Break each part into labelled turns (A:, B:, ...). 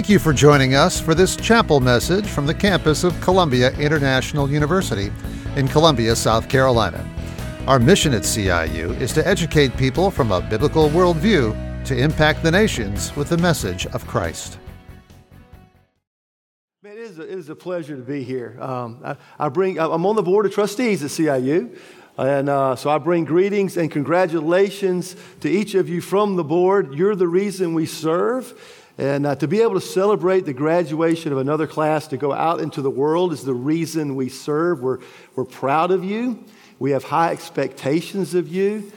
A: Thank you for joining us for this chapel message from the campus of Columbia International University in Columbia, South Carolina. Our mission at CIU is to educate people from a biblical worldview to impact the nations with the message of Christ.
B: Man, it is a, it is a pleasure to be here. Um, I, I, bring, I'm on the board of trustees at CIU. And uh, so I bring greetings and congratulations to each of you from the board. You're the reason we serve. And uh, to be able to celebrate the graduation of another class to go out into the world is the reason we serve. We're, we're proud of you. We have high expectations of you.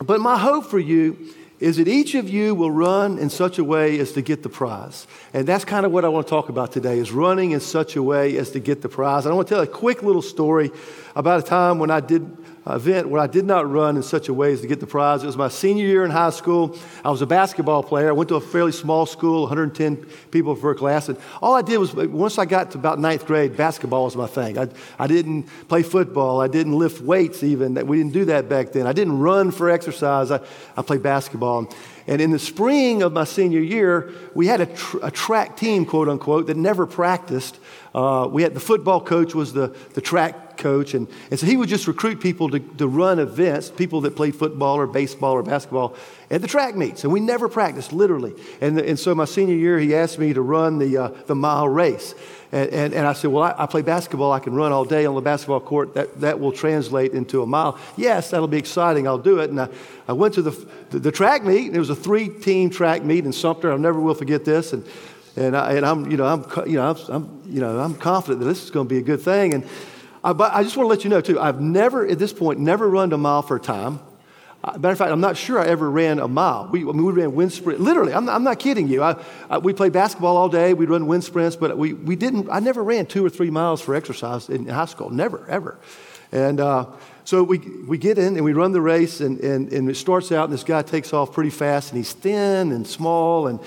B: But my hope for you is that each of you will run in such a way as to get the prize. And that's kind of what I want to talk about today is running in such a way as to get the prize. And I want to tell a quick little story about a time when I did event where I did not run in such a way as to get the prize. It was my senior year in high school. I was a basketball player. I went to a fairly small school, 110 people for a class. And all I did was, once I got to about ninth grade, basketball was my thing. I, I didn't play football. I didn't lift weights even. We didn't do that back then. I didn't run for exercise. I, I played basketball. And in the spring of my senior year, we had a, tr- a track team, quote unquote, that never practiced. Uh, we had the football coach was the, the track coach, and, and so he would just recruit people to, to run events, people that played football or baseball or basketball at the track meets. And we never practiced, literally. And, and so my senior year, he asked me to run the, uh, the mile race. And, and, and, I said, Well, I, I, play basketball. I can run all day on the basketball court. That, that will translate into a mile. Yes, that'll be exciting. I'll do it. And I, I went to the, the, the track meet. And it was a three team track meet in Sumter. I never will forget this. And, and, I, and I'm, you know, I'm, you know, I'm, you know, I'm confident that this is going to be a good thing. And I, but I just want to let you know, too, I've never, at this point, never run a mile for a time. Uh, matter of fact, I'm not sure I ever ran a mile. We, I mean, we ran wind sprint. Literally, I'm, I'm not kidding you. I, I, we played basketball all day. We'd run wind sprints, but we, we didn't, I never ran two or three miles for exercise in high school. Never, ever. And uh, so we, we get in and we run the race, and, and, and it starts out, and this guy takes off pretty fast, and he's thin and small, and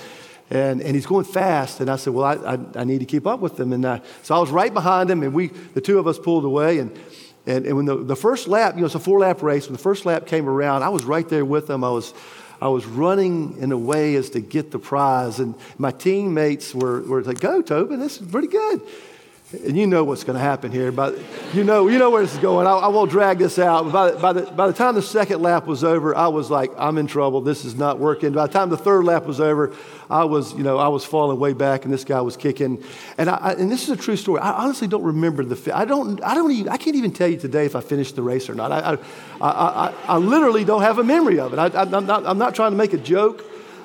B: and, and he's going fast. And I said, Well, I, I, I need to keep up with him. And I, so I was right behind him, and we, the two of us pulled away. And, and, and when the, the first lap, you know, it's a four lap race, when the first lap came around, I was right there with him. I was, I was running in a way as to get the prize. And my teammates were, were like, Go, Tobin, this is pretty good. And you know what's going to happen here, but you know, you know where this is going. I, I won't drag this out. By the, by, the, by the time the second lap was over, I was like, I'm in trouble. This is not working. By the time the third lap was over, I was, you know, I was falling way back, and this guy was kicking. And I, I, and this is a true story. I honestly don't remember the. I don't. I don't even. I can't even tell you today if I finished the race or not. I, I, I, I literally don't have a memory of it. I, am not. I'm not trying to make a joke.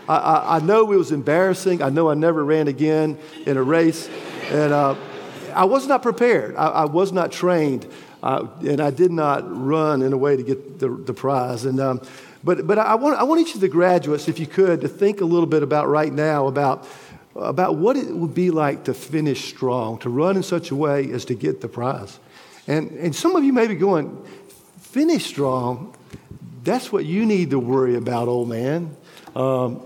B: I, I, know it was embarrassing. I know I never ran again in a race, and uh, I was not prepared. I, I was not trained, uh, and I did not run in a way to get the, the prize. And um, but, but I, want, I want each of the graduates, if you could, to think a little bit about right now about, about what it would be like to finish strong, to run in such a way as to get the prize. And, and some of you may be going, finish strong, that's what you need to worry about, old man. Um,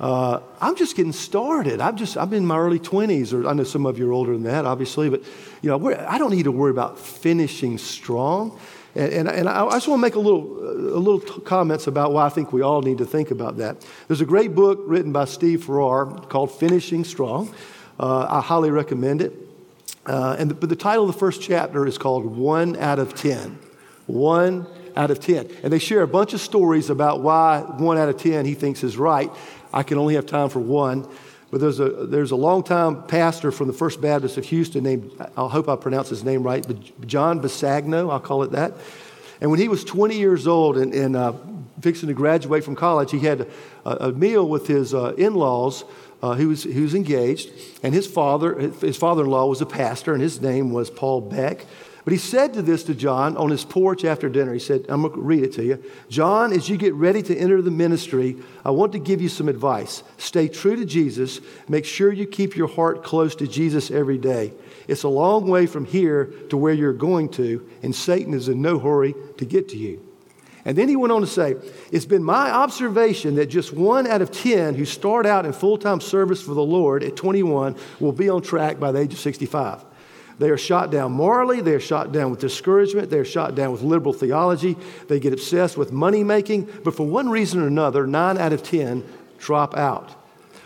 B: uh, I'm just getting started. I'm just I'm in my early 20s, or I know some of you are older than that, obviously, but you know I don't need to worry about finishing strong. And, and, and I just want to make a little, a little comments about why I think we all need to think about that. There's a great book written by Steve Farrar called Finishing Strong. Uh, I highly recommend it. Uh, and the, but the title of the first chapter is called One Out of Ten. One out of 10. And they share a bunch of stories about why one out of 10 he thinks is right. I can only have time for one. But there's a, there's a longtime pastor from the First Baptist of Houston named, I hope I pronounce his name right, but John Bisagno, I'll call it that. And when he was 20 years old and, and uh, fixing to graduate from college, he had a, a meal with his uh, in laws. Uh, he, was, he was engaged, and his father, his father in law was a pastor, and his name was Paul Beck. But he said to this to John on his porch after dinner. He said, I'm going to read it to you. John, as you get ready to enter the ministry, I want to give you some advice. Stay true to Jesus. Make sure you keep your heart close to Jesus every day. It's a long way from here to where you're going to, and Satan is in no hurry to get to you. And then he went on to say, It's been my observation that just one out of 10 who start out in full time service for the Lord at 21 will be on track by the age of 65. They are shot down morally. They are shot down with discouragement. They are shot down with liberal theology. They get obsessed with money making. But for one reason or another, nine out of 10 drop out.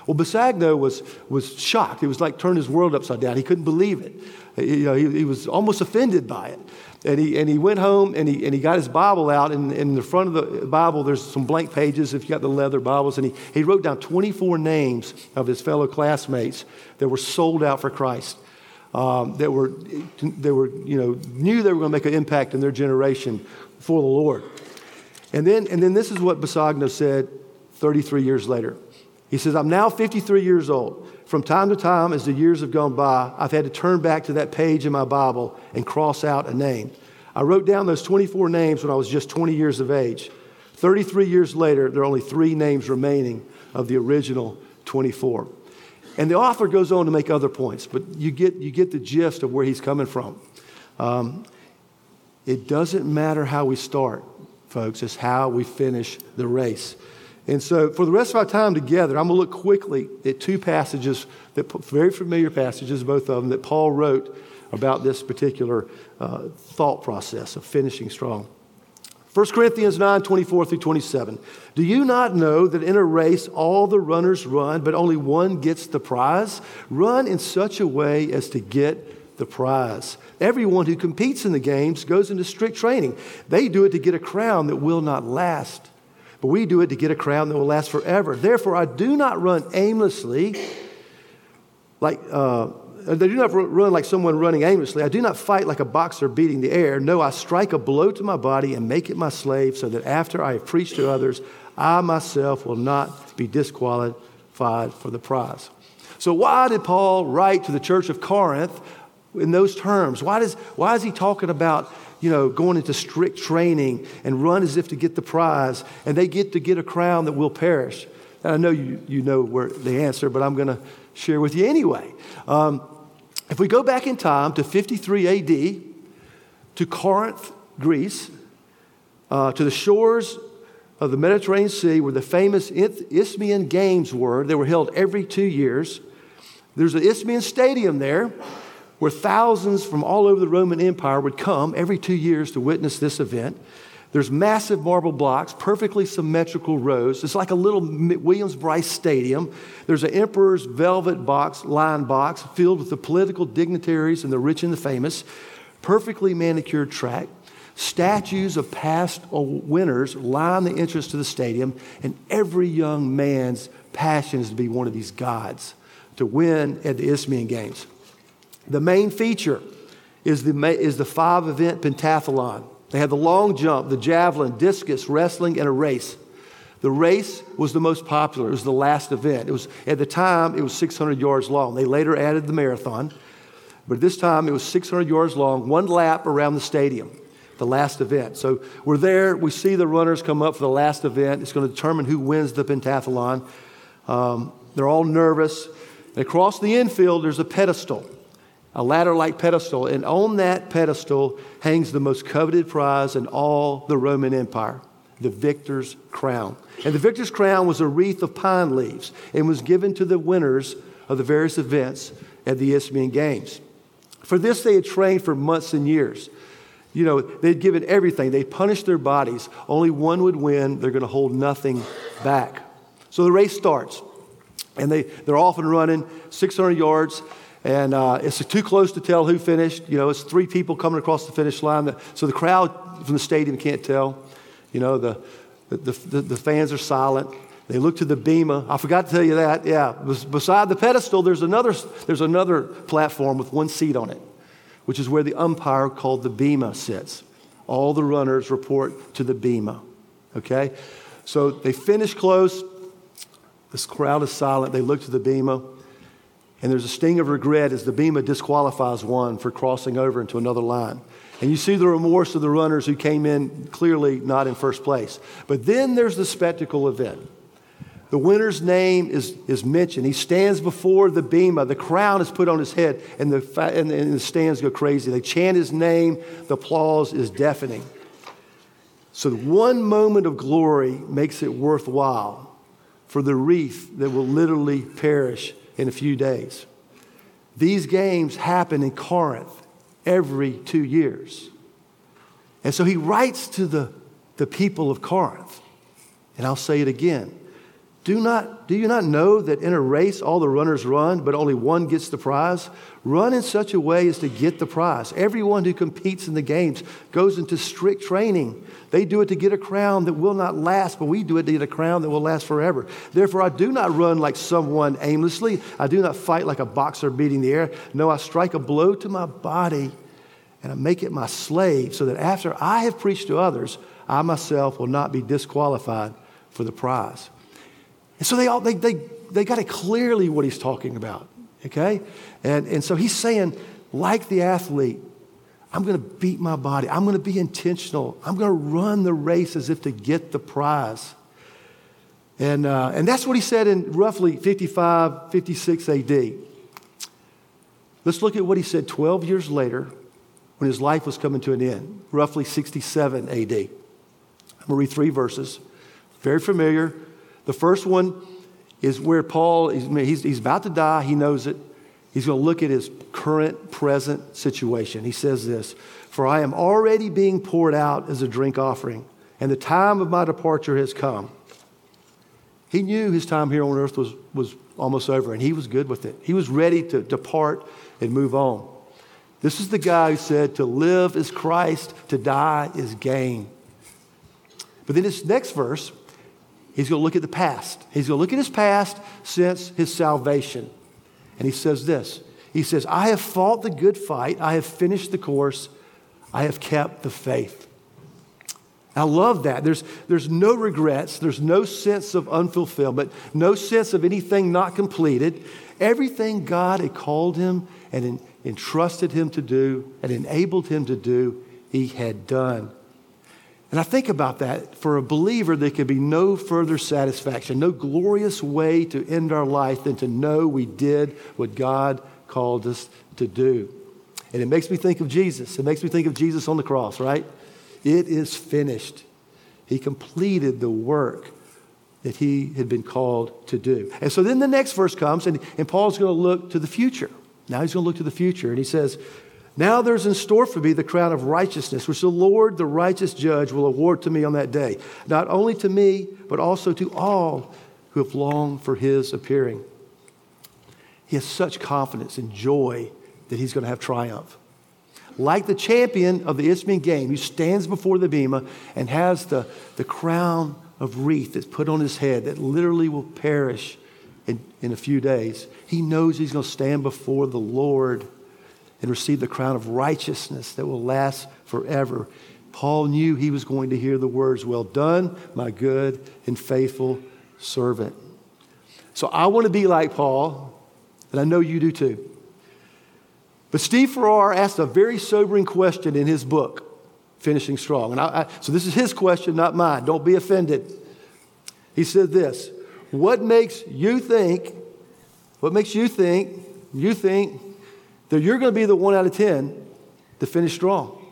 B: Well, Bisagno was, was shocked. It was like turned his world upside down. He couldn't believe it. You know, he, he was almost offended by it. And he, and he went home and he, and he got his Bible out. And, and in the front of the Bible, there's some blank pages if you got the leather Bibles. And he, he wrote down 24 names of his fellow classmates that were sold out for Christ, um, that, were, that were, you know, knew they were going to make an impact in their generation for the Lord. And then, and then this is what Bisagno said 33 years later. He says, I'm now 53 years old. From time to time, as the years have gone by, I've had to turn back to that page in my Bible and cross out a name. I wrote down those 24 names when I was just 20 years of age. 33 years later, there are only three names remaining of the original 24. And the author goes on to make other points, but you get, you get the gist of where he's coming from. Um, it doesn't matter how we start, folks, it's how we finish the race. And so, for the rest of our time together, I'm going to look quickly at two passages, that very familiar passages, both of them, that Paul wrote about this particular uh, thought process of finishing strong. 1 Corinthians 9 24 through 27. Do you not know that in a race all the runners run, but only one gets the prize? Run in such a way as to get the prize. Everyone who competes in the games goes into strict training. They do it to get a crown that will not last but we do it to get a crown that will last forever. Therefore, I do not run aimlessly, like uh, I do not run like someone running aimlessly. I do not fight like a boxer beating the air. No, I strike a blow to my body and make it my slave, so that after I have preached to others, I myself will not be disqualified for the prize. So, why did Paul write to the church of Corinth in those terms? Why, does, why is he talking about you know, going into strict training and run as if to get the prize, and they get to get a crown that will perish. And I know you, you know where the answer, but I'm going to share with you anyway. Um, if we go back in time to 53 AD, to Corinth, Greece, uh, to the shores of the Mediterranean Sea, where the famous Isthmian Games were, they were held every two years. There's an Isthmian Stadium there where thousands from all over the Roman Empire would come every two years to witness this event. There's massive marble blocks, perfectly symmetrical rows. It's like a little Williams-Brice Stadium. There's an emperor's velvet box, line box, filled with the political dignitaries and the rich and the famous. Perfectly manicured track. Statues of past winners line the entrance to the stadium, and every young man's passion is to be one of these gods, to win at the Isthmian Games. The main feature is the, is the five event pentathlon. They had the long jump, the javelin, discus, wrestling, and a race. The race was the most popular. It was the last event. It was, at the time, it was 600 yards long. They later added the marathon, but at this time it was 600 yards long, one lap around the stadium, the last event. So we're there. We see the runners come up for the last event. It's going to determine who wins the pentathlon. Um, they're all nervous. And across the infield, there's a pedestal a ladder like pedestal, and on that pedestal hangs the most coveted prize in all the Roman Empire the victor's crown. And the victor's crown was a wreath of pine leaves and was given to the winners of the various events at the Isthmian Games. For this, they had trained for months and years. You know, they'd given everything. They punished their bodies. Only one would win. They're going to hold nothing back. So the race starts, and they, they're off and running 600 yards. And uh, it's too close to tell who finished. You know, it's three people coming across the finish line. So the crowd from the stadium can't tell. You know, the, the, the, the fans are silent. They look to the bema. I forgot to tell you that. Yeah, beside the pedestal, there's another, there's another platform with one seat on it, which is where the umpire called the bema sits. All the runners report to the bema. Okay? So they finish close. This crowd is silent. They look to the bema. And there's a sting of regret as the bema disqualifies one for crossing over into another line. And you see the remorse of the runners who came in clearly not in first place. But then there's the spectacle event. The winner's name is, is mentioned. He stands before the bema. The crown is put on his head, and the, and the stands go crazy. They chant his name. The applause is deafening. So, one moment of glory makes it worthwhile for the wreath that will literally perish in a few days. These games happen in Corinth every two years. And so he writes to the, the people of Corinth, and I'll say it again Do, not, do you not know that in a race all the runners run, but only one gets the prize? Run in such a way as to get the prize. Everyone who competes in the games goes into strict training. They do it to get a crown that will not last, but we do it to get a crown that will last forever. Therefore, I do not run like someone aimlessly. I do not fight like a boxer beating the air. No, I strike a blow to my body and I make it my slave so that after I have preached to others, I myself will not be disqualified for the prize. And so they, all, they, they, they got it clearly what he's talking about, okay? And, and so he's saying, like the athlete, I'm going to beat my body. I'm going to be intentional. I'm going to run the race as if to get the prize. And, uh, and that's what he said in roughly 55, 56 AD. Let's look at what he said 12 years later when his life was coming to an end, roughly 67 AD. I'm going to read three verses. Very familiar. The first one is where Paul, he's, he's about to die, he knows it. He's going to look at his current, present situation. He says this For I am already being poured out as a drink offering, and the time of my departure has come. He knew his time here on earth was, was almost over, and he was good with it. He was ready to depart and move on. This is the guy who said, To live is Christ, to die is gain. But then this next verse, He's going to look at the past. He's going to look at his past since his salvation. And he says this He says, I have fought the good fight, I have finished the course, I have kept the faith. I love that. There's, there's no regrets, there's no sense of unfulfillment, no sense of anything not completed. Everything God had called him and entrusted him to do and enabled him to do, he had done. And I think about that. For a believer, there could be no further satisfaction, no glorious way to end our life than to know we did what God called us to do. And it makes me think of Jesus. It makes me think of Jesus on the cross, right? It is finished. He completed the work that he had been called to do. And so then the next verse comes, and, and Paul's going to look to the future. Now he's going to look to the future, and he says, now there's in store for me the crown of righteousness, which the Lord, the righteous judge, will award to me on that day. Not only to me, but also to all who have longed for his appearing. He has such confidence and joy that he's going to have triumph. Like the champion of the Isthmian game, who stands before the bema and has the, the crown of wreath that's put on his head that literally will perish in, in a few days. He knows he's going to stand before the Lord and receive the crown of righteousness that will last forever. Paul knew he was going to hear the words, Well done, my good and faithful servant. So I want to be like Paul, and I know you do too. But Steve Farrar asked a very sobering question in his book, Finishing Strong. And I, I, so this is his question, not mine. Don't be offended. He said this What makes you think, what makes you think, you think that you're going to be the one out of 10 to finish strong.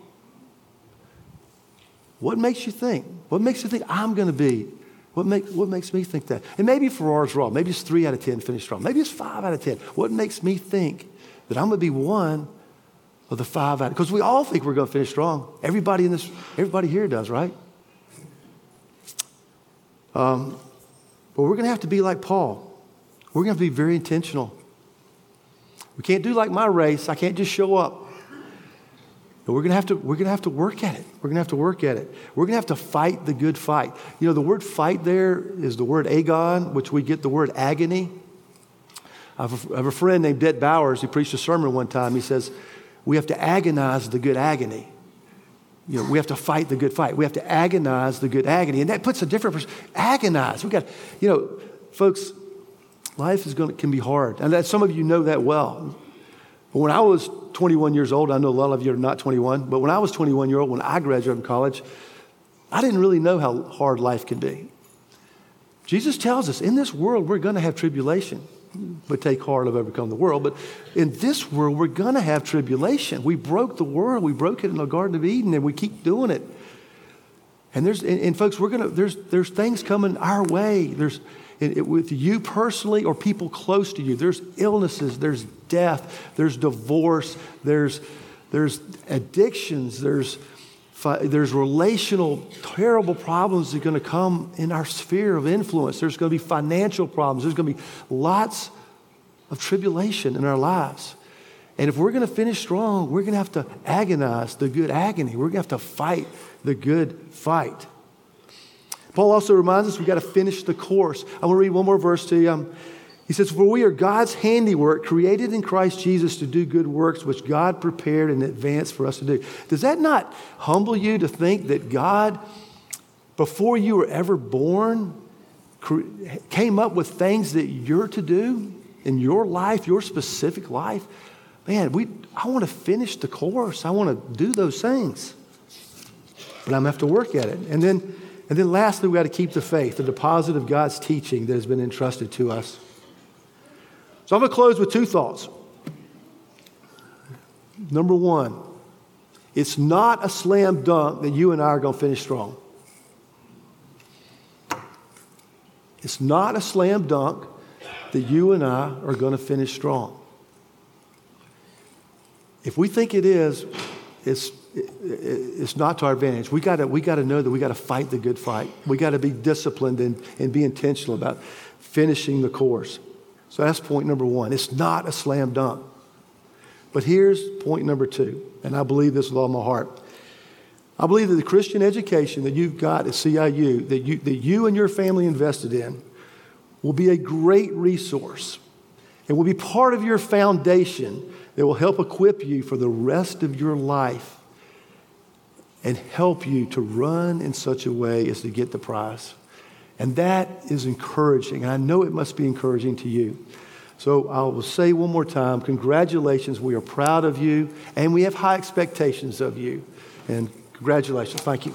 B: What makes you think? What makes you think I'm going to be? What, make, what makes me think that? And maybe Farrar's wrong. Maybe it's three out of 10 finish strong. Maybe it's five out of 10. What makes me think that I'm going to be one of the five out? Because we all think we're going to finish strong. Everybody in this, everybody here does, right? Um, but we're going to have to be like Paul. We're going to be very intentional. We can't do like my race. I can't just show up. But we're gonna have to we're gonna have to work at it. We're gonna have to work at it. We're gonna have to fight the good fight. You know, the word fight there is the word agon, which we get the word agony. I have a, I have a friend named Det Bowers He preached a sermon one time. He says, We have to agonize the good agony. You know, we have to fight the good fight. We have to agonize the good agony. And that puts a different person. Agonize. We got, you know, folks, life is going can be hard. And that, some of you know that well. But when I was 21 years old, I know a lot of you are not 21, but when I was 21 year old, when I graduated from college, I didn't really know how hard life can be. Jesus tells us in this world we're going to have tribulation. But take heart, I've overcome the world. But in this world, we're going to have tribulation. We broke the world. We broke it in the Garden of Eden, and we keep doing it. And there's, and, and folks, we're to, there's, there's things coming our way. There's, it, with you personally or people close to you. There's illnesses, there's death, there's divorce, there's, there's addictions, there's there's relational, terrible problems that are going to come in our sphere of influence. There's going to be financial problems. There's going to be lots of tribulation in our lives. And if we're going to finish strong, we're going to have to agonize the good agony. We're going to have to fight the good fight. Paul also reminds us we've got to finish the course. I want to read one more verse to you. Um, he says, For we are God's handiwork, created in Christ Jesus to do good works, which God prepared in advance for us to do. Does that not humble you to think that God, before you were ever born, came up with things that you're to do in your life, your specific life? Man, we, I want to finish the course. I want to do those things. But I'm going to have to work at it. And then, and then lastly, we've got to keep the faith, the deposit of God's teaching that has been entrusted to us. So I'm going to close with two thoughts. Number one, it's not a slam dunk that you and I are going to finish strong. It's not a slam dunk that you and I are going to finish strong. If we think it is, it's, it's not to our advantage. We got we got to know that we got to fight the good fight. We got to be disciplined and, and be intentional about finishing the course. So that's point number one. It's not a slam dunk. But here's point number two, and I believe this with all my heart. I believe that the Christian education that you've got at CIU, that you, that you and your family invested in, will be a great resource and will be part of your foundation that will help equip you for the rest of your life and help you to run in such a way as to get the prize. And that is encouraging. And I know it must be encouraging to you. So I will say one more time congratulations. We are proud of you, and we have high expectations of you. And congratulations. Thank you.